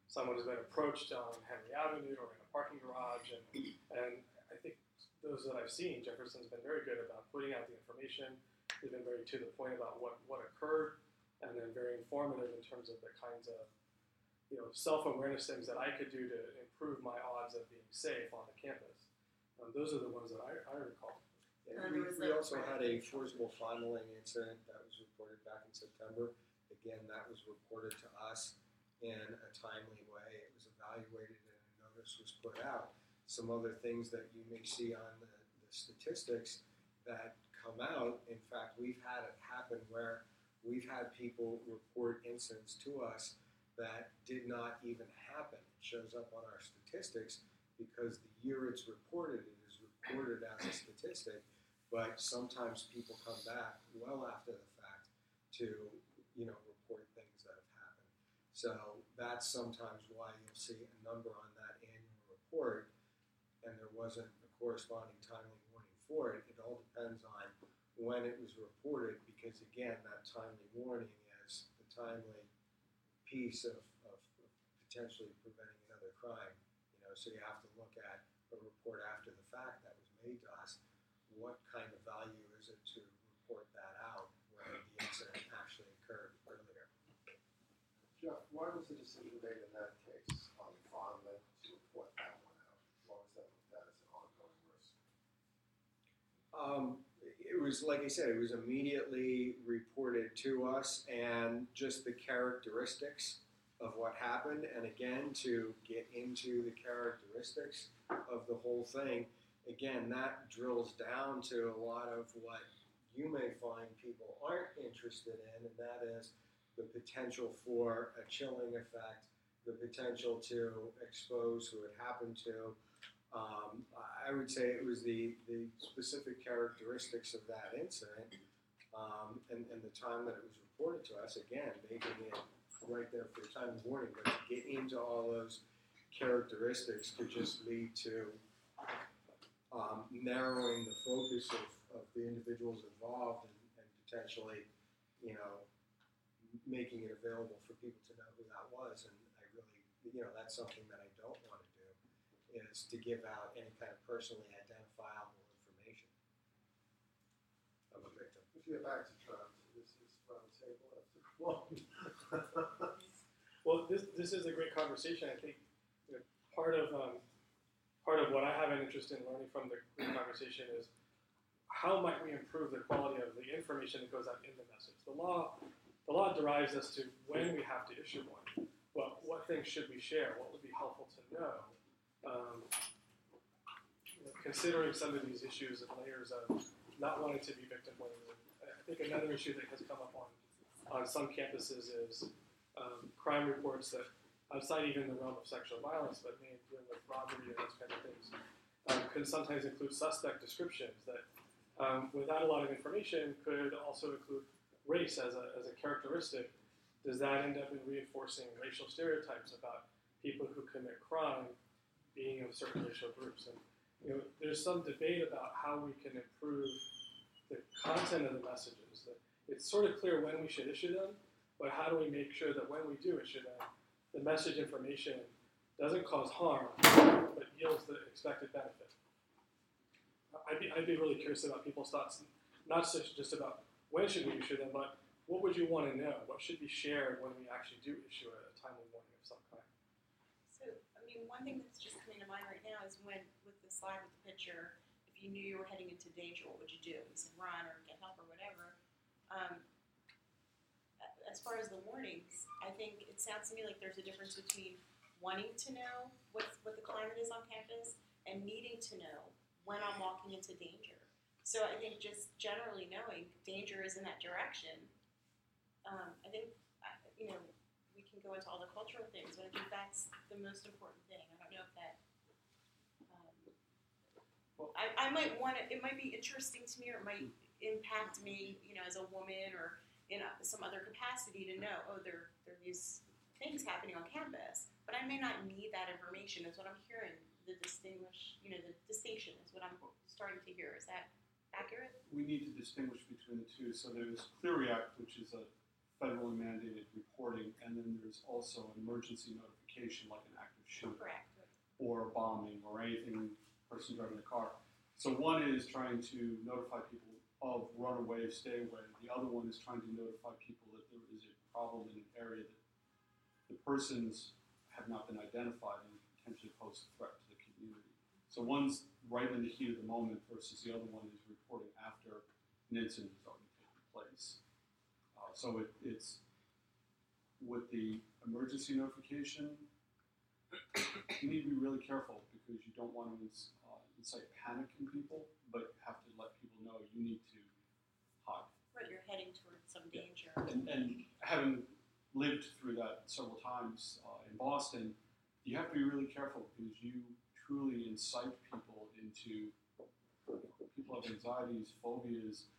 someone has been approached on Henry Avenue or in a parking garage, and, and I think those that I've seen, Jefferson's been very good about putting out the information. They've been very to the point about what, what occurred, and then very informative in terms of the kinds of you know self-awareness things that I could do to improve my odds of being safe on the campus. Um, those are the ones that I, I recall. And And we, we also had a forcible fondling incident that was reported back in September. Again, that was reported to us in a timely way. It was evaluated and a notice was put out. Some other things that you may see on the, the statistics that come out, in fact, we've had it happen where we've had people report incidents to us that did not even happen. It shows up on our statistics because the year it's reported, it is reported as a statistic, but sometimes people come back well after the fact to, you know, report things that have happened. So that's sometimes why you'll see a number on that annual report and there wasn't a corresponding timely warning for it. It all depends on when it was reported because again, that timely warning is the timely piece of, of, potentially preventing another crime. You know, so you have to look at a report after the fact that was made to us. What kind of value is it to report that out when the incident actually occurred earlier? Jeff, why was the decision made in that case on fondling to report that one out? Why was that looked at as an ongoing risk? Um, it was like I said, it was immediately reported to us, and just the characteristics of what happened, and again to get into the characteristics of the whole thing. Again, that drills down to a lot of what you may find people aren't interested in, and that is the potential for a chilling effect, the potential to expose who it happened to, um, I would say it was the, the specific characteristics of that incident um, and, and the time that it was reported to us, again, making it right there for the time of warning, but to get into all those characteristics could just lead to um, narrowing the focus of, of the individuals involved and, and potentially, you know, making it available for people to know who that was. And I really, you know, that's something that I don't want to do is to give out any kind of personally identifiable information of a victim. If you get back to Travis, this is round table after one. Well, this this is a great conversation. I think you know, part of um, part of what I have an interest in learning from the conversation is how might we improve the quality of the information that goes out in the message. The law the law derives us to when we have to issue one. Well, what things should we share? What would be helpful to know? Um, considering some of these issues and layers of not wanting to be victim blaming. I think another issue that has come up on on some campuses is um, crime reports that outside even the realm of sexual violence, but maybe dealing with robbery and those kind of things, um, can sometimes include suspect descriptions that, um, without a lot of information, could also include race as a, as a characteristic. Does that end up in reinforcing racial stereotypes about people who commit crime being of certain racial groups? And you know, there's some debate about how we can improve the content of the messages. That it's sort of clear when we should issue them, but how do we make sure that when we do issue them, the message information doesn't cause harm, but yields the expected benefit? I'd be, I'd be really curious about people's thoughts, not just about when should we issue them, but what would you want to know? What should be shared when we actually do issue a timely warning of some kind? So, I mean, one thing that's just coming to mind right now is when, with the slide with the picture, if you knew you were heading into danger, what would you do? You said run or get help or whatever. Um, as far as the warnings, I think it sounds to me like there's a difference between wanting to know what's, what the climate is on campus and needing to know when I'm walking into danger. So I think just generally knowing danger is in that direction. Um, I think, you know, we can go into all the cultural things, but I think that's the most important thing. I don't know if that. Um, I, I might want to. It might be interesting to me, or it might impact me, you know, as a woman, or in some other capacity to know. Oh, there there are these things happening on campus, but I may not need that information. Is what I'm hearing. The distinguish, you know, the distinction is what I'm starting to hear. Is that accurate? We need to distinguish between the two. So there's Clery Act, which is a federally mandated reporting, and then there's also an emergency notification, like an active shooter Correct. or bombing or anything person driving a car. So one is trying to notify people of run away, stay away. The other one is trying to notify people that there is a problem in an area that the persons have not been identified and potentially pose a threat to the community. So one's right in the heat of the moment versus the other one is reporting after an incident has already taken place. Uh, so it, it's with the emergency notification, you need to be really careful because you don't want to uh, incite panic in people, but have to let know you need to hide. Right, you're heading towards some danger. And, and having lived through that several times uh, in Boston, you have to be really careful because you truly incite people into people have anxieties, phobias,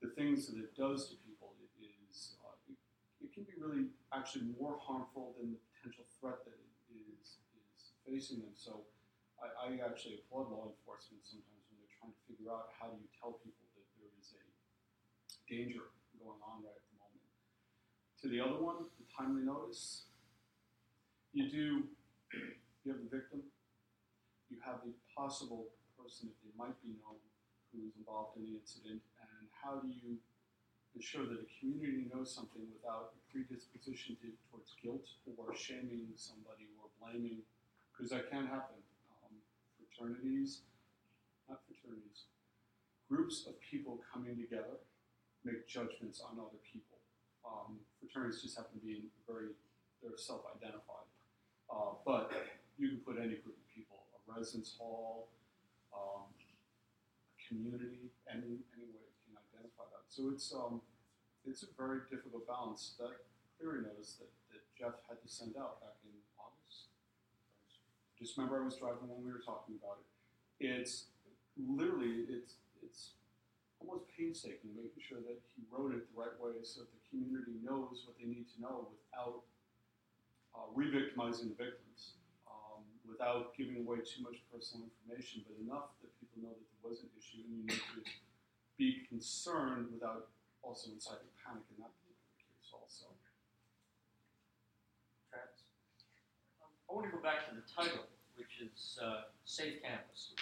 the things that it does to people. It is uh, it, it can be really actually more harmful than the potential threat that it is is facing them. So I, I actually applaud law enforcement sometimes trying to figure out how do you tell people that there is a danger going on right at the moment. To the other one, the timely notice. You do, you have the victim, you have the possible person, if they might be known, who is involved in the incident, and how do you ensure that the community knows something without a predisposition to, towards guilt or shaming somebody or blaming, because that can happen. Um, fraternities, not fraternities, groups of people coming together make judgments on other people. Um, fraternities just happen to be very, they're self-identified. Uh, but you can put any group of people, a residence hall, um, a community, any, any way you can identify that. So it's, um, it's a very difficult balance. That Clery notice that, that Jeff had to send out back in August. Just remember I was driving when we were talking about it. It's literally, it's, it's almost painstaking, making sure that he wrote it the right way so that the community knows what they need to know without uh, re-victimizing the victims, um, without giving away too much personal information, but enough that people know that there was an issue and you need to be concerned without also inciting panic in that particular case also. Travis? Um, I want to go back to the title, which is uh, Safe Campus.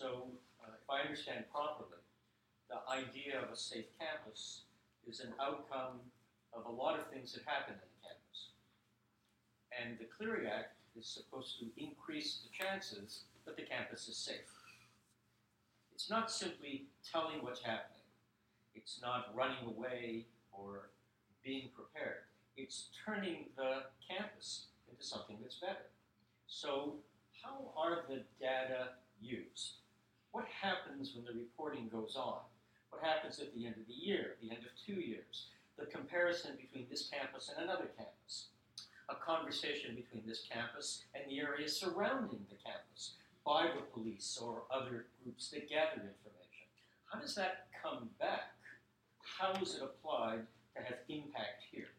So, uh, if I understand properly, the idea of a safe campus is an outcome of a lot of things that happen in the campus. And the Clery Act is supposed to increase the chances that the campus is safe. It's not simply telling what's happening. It's not running away or being prepared. It's turning the campus into something that's better. So, how are the data used? Happens when the reporting goes on? What happens at the end of the year, the end of two years? The comparison between this campus and another campus. A conversation between this campus and the area surrounding the campus by the police or other groups that gather information. How does that come back? How is it applied to have impact here?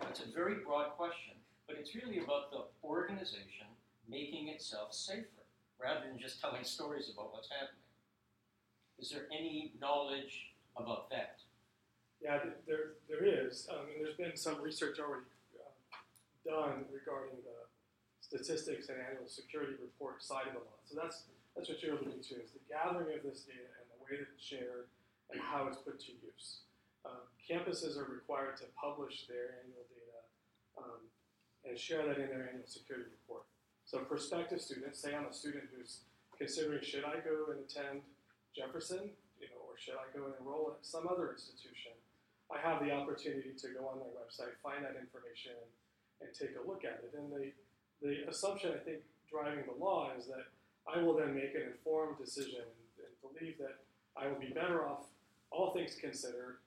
That's a very broad question, but it's really about the organization making itself safer rather than just telling stories about what's happening. Is there any knowledge about that? Yeah, there, there is, um, and there's been some research already uh, done regarding the statistics and annual security report side of the law. So that's that's what you're alluding to is the gathering of this data and the way that it's shared and how it's put to use. Uh, campuses are required to publish their annual data um, and share that in their annual security report. So prospective students, say I'm a student who's considering should I go and attend Jefferson, you know, or should I go and enroll at some other institution? I have the opportunity to go on their website, find that information, and take a look at it. And the, the assumption, I think, driving the law is that I will then make an informed decision and believe that I will be better off, all things considered,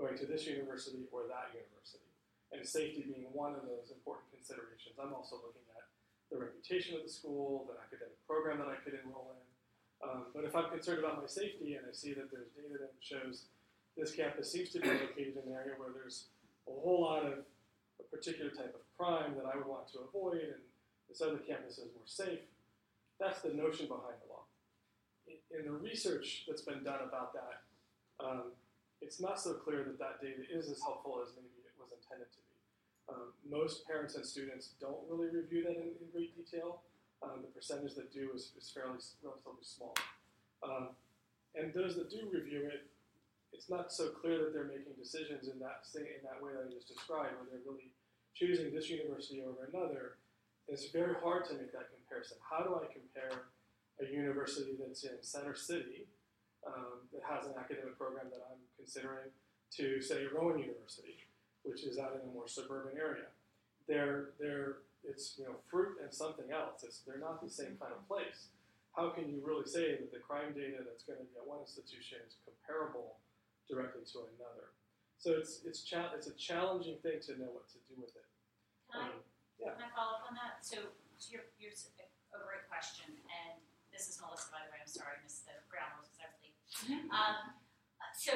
going to this university or that university. And safety being one of those important considerations. I'm also looking at the reputation of the school, the academic program that I could enroll in. Um, but if I'm concerned about my safety and I see that there's data that shows this campus seems to be located in an area where there's a whole lot of a particular type of crime that I would want to avoid, and this other campus is more safe. That's the notion behind the law. In, in the research that's been done about that, um, it's not so clear that that data is as helpful as maybe it was intended to be. Um, most parents and students don't really review that in, in great detail. Um, the percentage that do is, is fairly relatively small. Um, and those that do review it, it's not so clear that they're making decisions in that in that way that I just described, where they're really choosing this university over another. It's very hard to make that comparison. How do I compare a university that's in Center City um, that has an academic program that I'm considering to say Rowan University, which is out in a more suburban area? They're they're it's you know fruit and something else. It's, they're not the same kind of place. How can you really say that the crime data that's going to be at one institution is comparable directly to another? So it's it's cha- it's a challenging thing to know what to do with it. Can I, Um, yeah. can I follow up on that? So, to your, your, s- a great question, and this is Melissa, by the way, I'm sorry, I missed the ground rules because I was late. Um, so,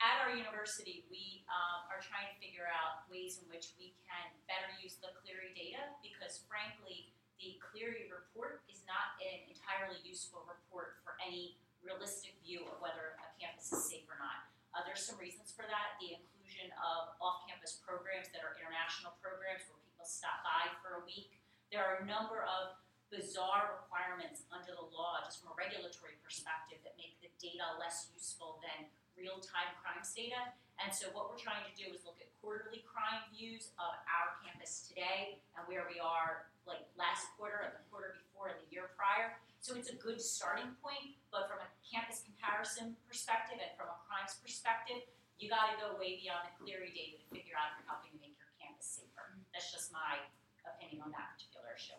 at our university, we um, are trying to figure out ways in which we can better use the Clery data because, frankly, the Clery report is not an entirely useful report for any realistic view of whether a campus is safe or not. Uh, there's some reasons for that. The inclusion of off-campus programs that are international programs where people stop by for a week. There are a number of bizarre requirements under the law, just from a regulatory perspective, that make the data less useful than real-time crimes data. And so what we're trying to do is look at quarterly crime views of our campus today and where we are like last quarter and the quarter before and the year prior. So it's a good starting point, but from a campus comparison perspective and from a crimes perspective, you got to go way beyond the Clery data to figure out if you're helping to make your campus safer. That's just my opinion on that particular issue.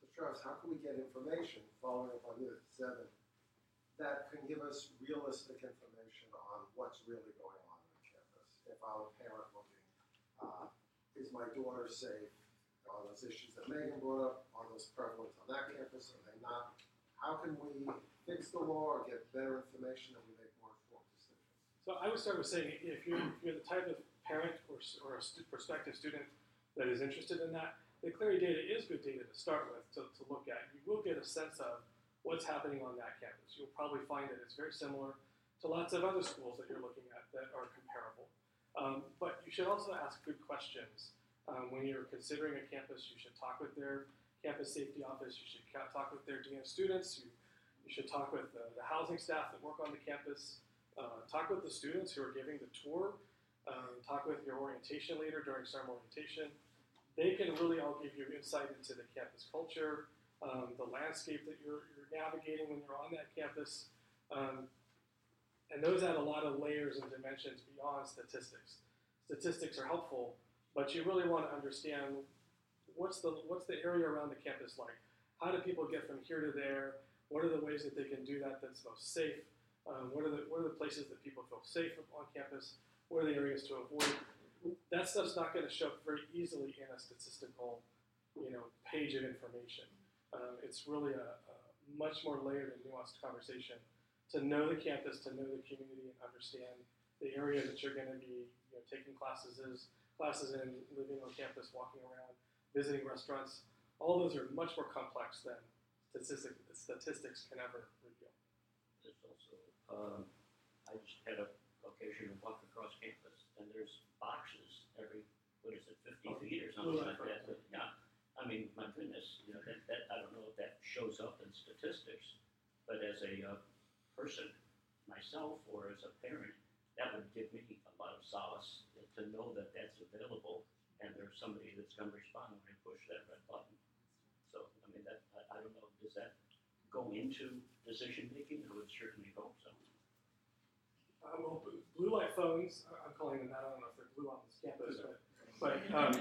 So Charles, how can we get information, following up on this, seven, that can give us realistic information on what's really going on on the campus? If I'm a parent looking, uh, is my daughter safe? On those issues that Megan brought up, are those prevalent on that campus, are they not? How can we fix the law or get better information that we make more informed decisions? So I would start with saying if you're, if you're the type of parent or, or a stu- prospective student that is interested in that, the Clery data is good data to start with to, to look at. You will get a sense of what's happening on that campus. You'll probably find that it's very similar to lots of other schools that you're looking at that are comparable. Um, but you should also ask good questions. Um, when you're considering a campus, you should talk with their campus safety office. You should talk with their dean of students. You, you should talk with the, the housing staff that work on the campus. Uh, talk with the students who are giving the tour. Um, talk with your orientation leader during summer orientation. They can really all give you insight into the campus culture, um, the landscape that you're, you're navigating when you're on that campus. Um, and those add a lot of layers and dimensions beyond statistics. Statistics are helpful, but you really want to understand what's the what's the area around the campus like? How do people get from here to there? What are the ways that they can do that that's most safe? Um, what are the what are the places that people feel safe on campus? What are the areas to avoid? That stuff's not going to show up very easily in a statistical, you know, page of information. Um, it's really a, a much more layered and nuanced conversation to know the campus, to know the community, and understand the area that you're going to be you know, taking classes is, classes in, living on campus, walking around, visiting restaurants. All those are much more complex than statistic, statistics can ever reveal. There's also, um, I just had a occasion to walk across campus, and there's boxes every, what is it, fifty feet or something like that. Yeah, I mean, my goodness, you know, that, that, I don't know if that shows up in statistics, but as a, uh, person, myself, or as a parent, that would give me a lot of solace to know that that's available, and there's somebody that's gonna respond when I push that red button. So, I mean, that, I, I don't know, does that go into decision making? I would certainly hope so. Uh, well, blue light phones, I'm calling them that, I don't know if they're blue on this campus, but, but, um,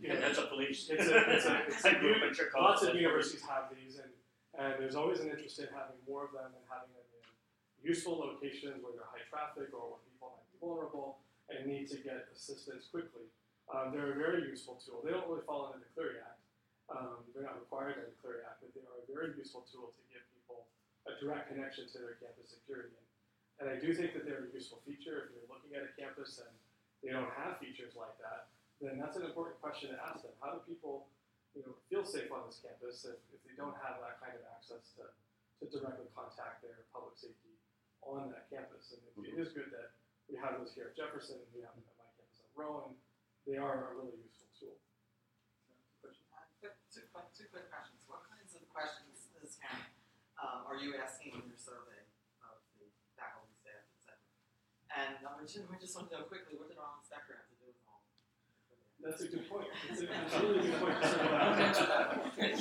you know, Yeah, that's a police. It's a, it's a, it's a I grew up in Chicago, Lots of universities have these, and, and there's always an interest in having more of them and having them in useful locations where they're high traffic or where people might be vulnerable and need to get assistance quickly. Um, they're a very useful tool. They don't really fall under the Clery Act. Um, they're not required under the Clery Act, but they are a very useful tool to give people a direct connection to their campus security. And I do think that they're a useful feature if you're looking at a campus and they don't have features like that, then that's an important question to ask them. How do people you know, feel safe on this campus if, if they don't have that kind of access to, to directly contact their public safety on that campus? And it mm-hmm. is good that we have those here at Jefferson, we have them at my campus at Rowan. They are a really useful tool. Two, two quick questions. What kinds of questions is Karen, uh, are you asking in your survey of the faculty, staff, etc.? And number two, I just want to know quickly what did Rollins that's a good point. It's a, it's a really good point. to circle back.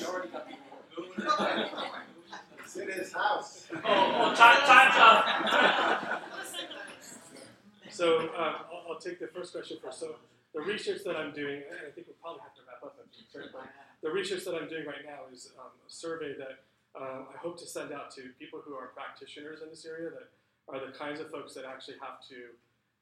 Already got It's in his house. Oh, oh, time, time's up. So um, I'll, I'll take the first question first. So the research that I'm doing, and I think we'll probably have to wrap up at a certain point. The research that I'm doing right now is um, a survey that um, I hope to send out to people who are practitioners in this area that are the kinds of folks that actually have to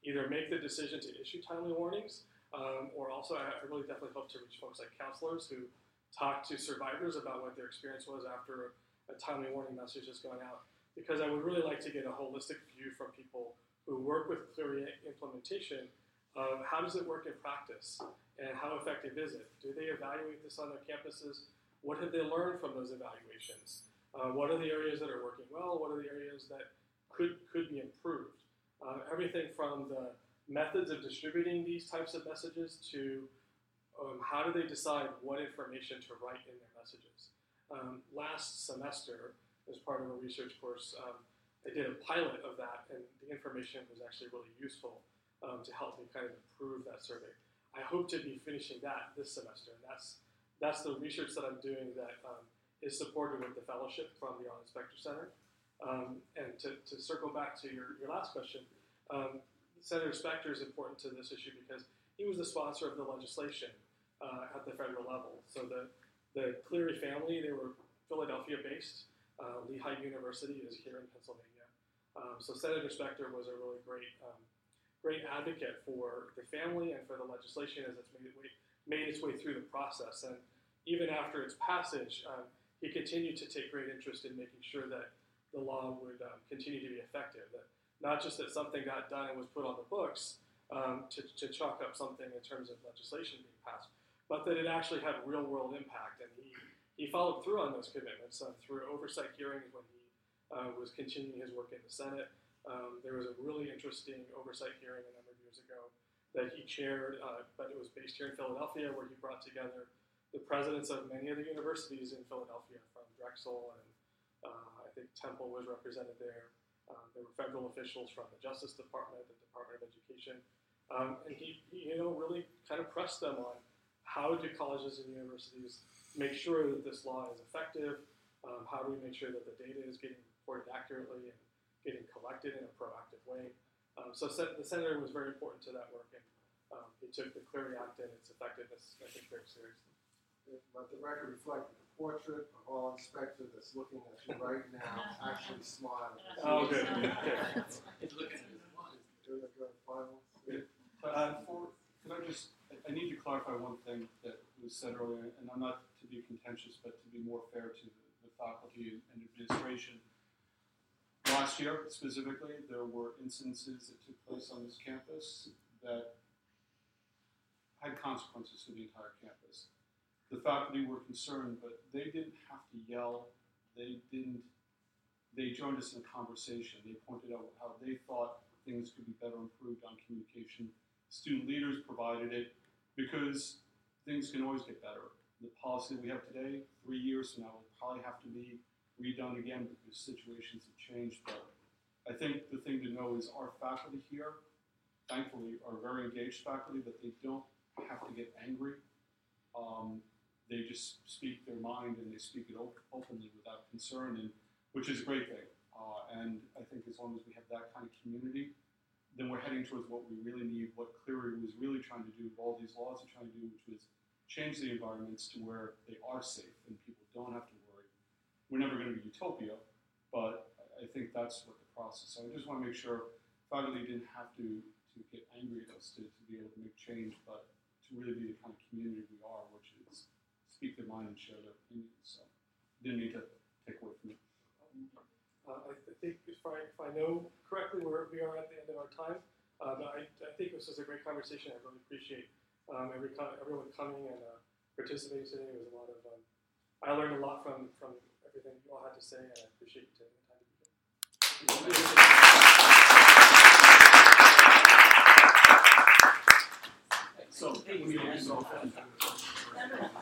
either make the decision to issue timely warnings, um, or also I, really definitely hope to reach folks like counselors who talk to survivors about what their experience was after a timely warning message has gone out. Because I would really like to get a holistic view from people who work with Clery implementation of how does it work in practice and how effective is it? Do they evaluate this on their campuses? What have they learned from those evaluations? Uh, what are the areas that are working well? What are the areas that could could be improved? Uh, everything from the methods of distributing these types of messages to um, how do they decide what information to write in their messages. Um, last semester, as part of a research course, um, I did a pilot of that, and the information was actually really useful um, to help me kind of improve that survey. I hope to be finishing that this semester, and that's that's the research that I'm doing that um, is supported with the fellowship from the Arlen Specter Center. Um, and to, to circle back to your, your last question, Senator Specter is important to this issue because he was the sponsor of the legislation uh, at the federal level. So the the Clery family, they were Philadelphia based. Uh, Lehigh University is here in Pennsylvania. Um, so Senator Specter was a really great um, great advocate for the family and for the legislation as it's made, it made its way through the process. And even after its passage, um, he continued to take great interest in making sure that the law would um, continue to be effective. That not just that something got done and was put on the books um, to, to chalk up something in terms of legislation being passed, but that it actually had real world impact. And he, he followed through on those commitments uh, through oversight hearings when he uh, was continuing his work in the Senate. Um, there was a really interesting oversight hearing a number of years ago that he chaired, uh, but it was based here in Philadelphia, where he brought together the presidents of many of the universities in Philadelphia, from Drexel and uh, I think Temple was represented there. Um, there were federal officials from the Justice Department, the Department of Education, um, and he, he, you know, really kind of pressed them on how do colleges and universities make sure that this law is effective? Um, how do we make sure that the data is getting reported accurately and getting collected in a proactive way. Um, so the senator was very important to that work, and um, he took the Clery Act and its effectiveness, I think, very seriously. Let the record reflect the portrait of Arlen Specter that's looking at you right now actually smiling. Oh, good. good. It's looking at his Doing a good final. Uh, for, could I just, I need to clarify one thing that was said earlier, and I'm not to be contentious, but to be more fair to the, the faculty and administration. Last year, specifically, there were instances that took place on this campus that had consequences for the entire campus. The faculty were concerned, but they didn't have to yell. They didn't. They joined us in a conversation. They pointed out how they thought things could be better improved on communication. Student leaders provided it because things can always get better. The policy we have today, three years from now, will probably have to be redone again because situations have changed. But I think the thing to know is our faculty here, thankfully, are very engaged faculty, but they don't have to get angry. Um, they just speak their mind and they speak it op- openly without concern, and which is a great thing. Uh, and I think as long as we have that kind of community, then we're heading towards what we really need, what Clery was really trying to do, all these laws are trying to do, which was change the environments to where they are safe and people don't have to worry. We're never going to be utopia, but I think that's what the process. So I just want to make sure faculty didn't have to, to get angry at us to, to be able to make change, but to really be the kind of community we are, which is speak their mind and share their opinions. So didn't need to take away from it. Uh, I, I think if I, if I know correctly, we're, we are at the end of our time. Uh, but I, I think this was a great conversation. I really appreciate um, every everyone coming and uh, participating today. It was a lot of um, I learned a lot from from everything you all had to say, and I appreciate you taking the time to be here. So, we need to resolve that.